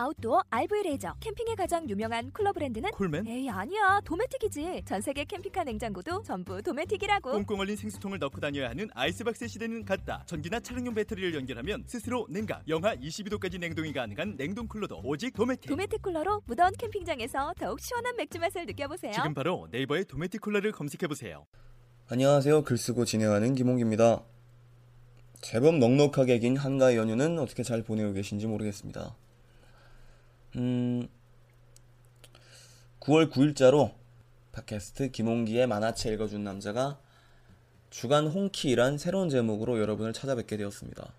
아웃도어 RV 레저 캠핑에 가장 유명한 쿨러 브랜드는 Coleman? 에이 아니야 Dometic이지 전 세계 캠핑카 냉장고도 전부 Dometic이라고 꽁꽁 얼린 생수통을 넣고 다녀야 하는 아이스박스 시대는 갔다. 전기나 차량용 배터리를 연결하면 스스로 냉각, 영하 22도까지 냉동이 가능한 냉동 쿨러도 오직 도메틱. 도메틱 쿨러로 무더운 캠핑장에서 더욱 시원한 맥주 맛을 느껴보세요 지금 바로 네이버에 도메틱 쿨러를 검색해 보세요. 안녕하세요. 글쓰고 진행하는 김홍기입니다. 제법 넉넉하게 긴 한가위 연휴는 어떻게 잘 보내고 계신지 모르겠습니다. 음, 9월 9일자로 팟캐스트 김홍기의 만화책 읽어준 남자가 주간 홍키란 새로운 제목으로 여러분을 찾아뵙게 되었습니다.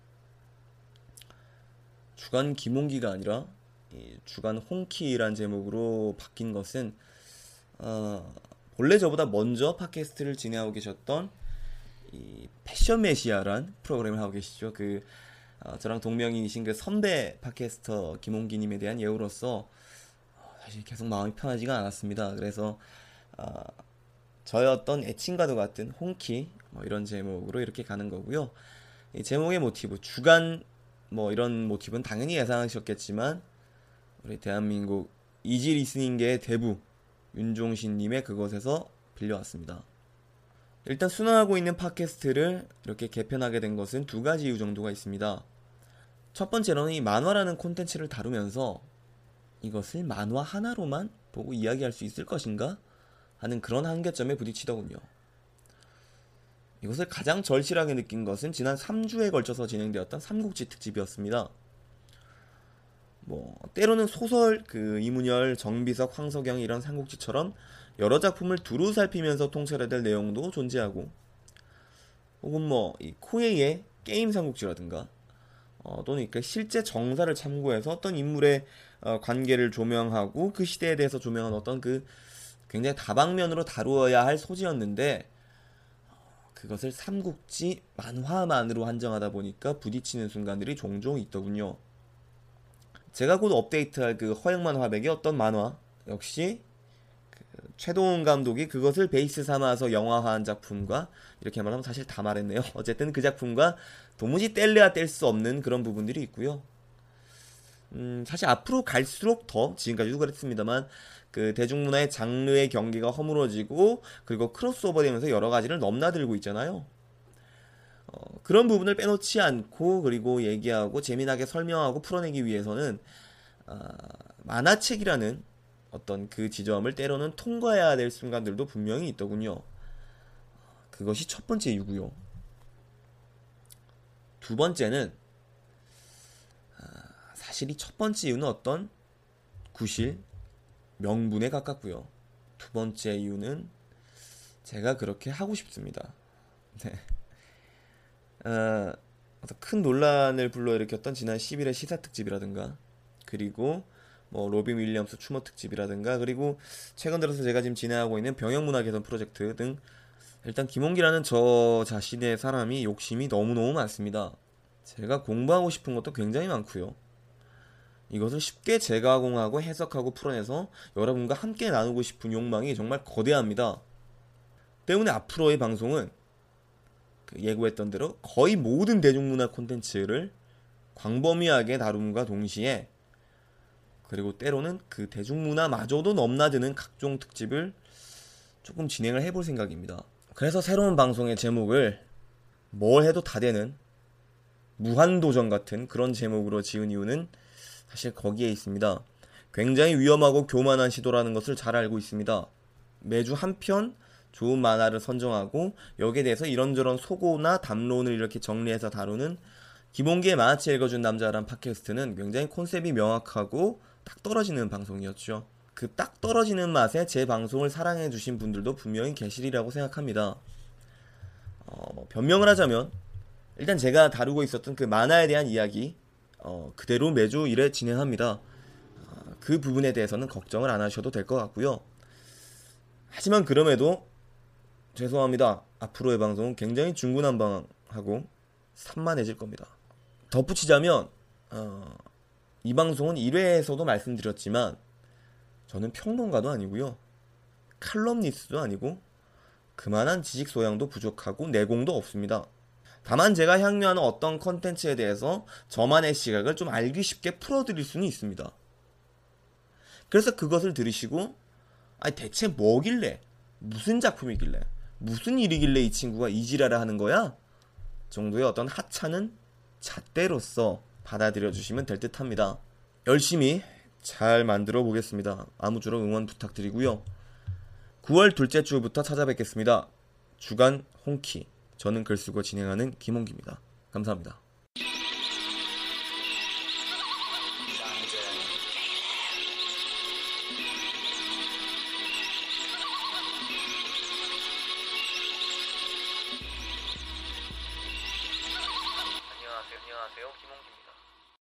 주간 김홍기가 아니라 이 주간 홍키란 제목으로 바뀐 것은 어, 본래 저보다 먼저 팟캐스트를 진행하고 계셨던 이 패션 메시아란 프로그램을 하고 계시죠. 그 어, 저랑 동명이이신 그 선배 팟캐스터 김홍기님에 대한 예우로서 어, 사실 계속 마음이 편하지가 않았습니다. 그래서 어, 저의 어떤 애칭과도 같은 홍키 뭐 이런 제목으로 이렇게 가는 거고요. 이 제목의 모티브 주간 뭐 이런 모티브는 당연히 예상하셨겠지만 우리 대한민국 easy listening계의 대부 윤종신님의 그것에서 빌려왔습니다. 일단 순항하고 있는 팟캐스트를 이렇게 개편하게 된 것은 두 가지 이유 정도가 있습니다. 첫 번째로는 이 만화라는 콘텐츠를 다루면서 이것을 만화 하나로만 보고 이야기할 수 있을 것인가 하는 그런 한계점에 부딪히더군요. 이것을 가장 절실하게 느낀 것은 지난 3주에 걸쳐서 진행되었던 삼국지 특집이었습니다. 뭐 때로는 소설 그 이문열, 정비석, 황석영 이런 삼국지처럼 여러 작품을 두루 살피면서 통찰해야 될 내용도 존재하고 혹은 뭐 이 코에이의 게임 삼국지라든가 어, 또는 그 실제 정사를 참고해서 어떤 인물의 어, 관계를 조명하고 그 시대에 대해서 조명한 어떤 그 굉장히 다방면으로 다루어야 할 소지였는데 어, 그것을 삼국지 만화만으로 한정하다 보니까 부딪히는 순간들이 종종 있더군요. 제가 곧 업데이트할 그 허영만 화백의 어떤 만화 역시 그 최동훈 감독이 그것을 베이스 삼아서 영화화한 작품과 이렇게 말하면 사실 다 말했네요. 어쨌든 그 작품과 도무지 뗄래야 뗄 수 없는 그런 부분들이 있고요. 음, 사실 앞으로 갈수록 더 지금까지도 그랬습니다만 그 대중문화의 장르의 경계가 허물어지고 그리고 크로스오버 되면서 여러 가지를 넘나들고 있잖아요. 어, 그런 부분을 빼놓지 않고 그리고 얘기하고 재미나게 설명하고 풀어내기 위해서는 어, 만화책이라는 어떤 그 지점을 때로는 통과해야 될 순간들도 분명히 있더군요. 그것이 첫 번째 이유고요. 두 번째는 아, 사실 이 첫 번째 이유는 어떤 구실 명분에 가깝고요. 두 번째 이유는 제가 그렇게 하고 싶습니다. 네. 어, 큰 논란을 불러일으켰던 지난 11회 시사 특집이라든가 그리고 뭐 로빈 윌리엄스 추모 특집이라든가 그리고 최근 들어서 제가 지금 진행하고 있는 병영문화 개선 프로젝트 등 일단 김홍기라는 저 자신의 사람이 욕심이 너무너무 많습니다. 제가 공부하고 싶은 것도 굉장히 많고요. 이것을 쉽게 재가공하고 해석하고 풀어내서 여러분과 함께 나누고 싶은 욕망이 정말 거대합니다. 때문에 앞으로의 방송은 그 예고했던 대로 거의 모든 대중문화 콘텐츠를 광범위하게 다룸과 동시에 그리고 때로는 그 대중문화마저도 넘나드는 각종 특집을 조금 진행을 해볼 생각입니다. 그래서 새로운 방송의 제목을 뭘 해도 다 되는 무한도전 같은 그런 제목으로 지은 이유는 사실 거기에 있습니다. 굉장히 위험하고 교만한 시도라는 것을 잘 알고 있습니다. 매주 한 편 좋은 만화를 선정하고 여기에 대해서 이런저런 소고나 담론을 이렇게 정리해서 다루는 기본기의 만화책 읽어준 남자란 팟캐스트는 굉장히 컨셉이 명확하고 딱 떨어지는 방송이었죠. 그 딱 떨어지는 맛에 제 방송을 사랑해 주신 분들도 분명히 계시리라고 생각합니다. 어, 뭐 변명을 하자면 일단 제가 다루고 있었던 그 만화에 대한 이야기 어, 그대로 매주 1회 진행합니다. 어, 그 부분에 대해서는 걱정을 안 하셔도 될 것 같고요. 하지만 그럼에도 죄송합니다. 앞으로의 방송은 굉장히 중구난방하고 산만해질 겁니다. 덧붙이자면 어, 이 방송은 1회에서도 말씀드렸지만 저는 평론가도 아니고요. 칼럼니스트도 아니고 그만한 지식 소양도 부족하고 내공도 없습니다. 다만 제가 향유하는 어떤 컨텐츠에 대해서 저만의 시각을 좀 알기 쉽게 풀어드릴 수는 있습니다. 그래서 그것을 들으시고 아니 대체 뭐길래 무슨 작품이길래 무슨 일이길래 이 친구가 이지라를 하는 거야? 정도의 어떤 하찮은 잣대로서 받아들여 주시면 될 듯합니다. 열심히 잘 만들어 보겠습니다. 아무쪼록 응원 부탁드리고요. 9월 둘째 주부터 찾아뵙겠습니다. 주간 홍키. 저는 글 쓰고 진행하는 김홍기입니다. 감사합니다.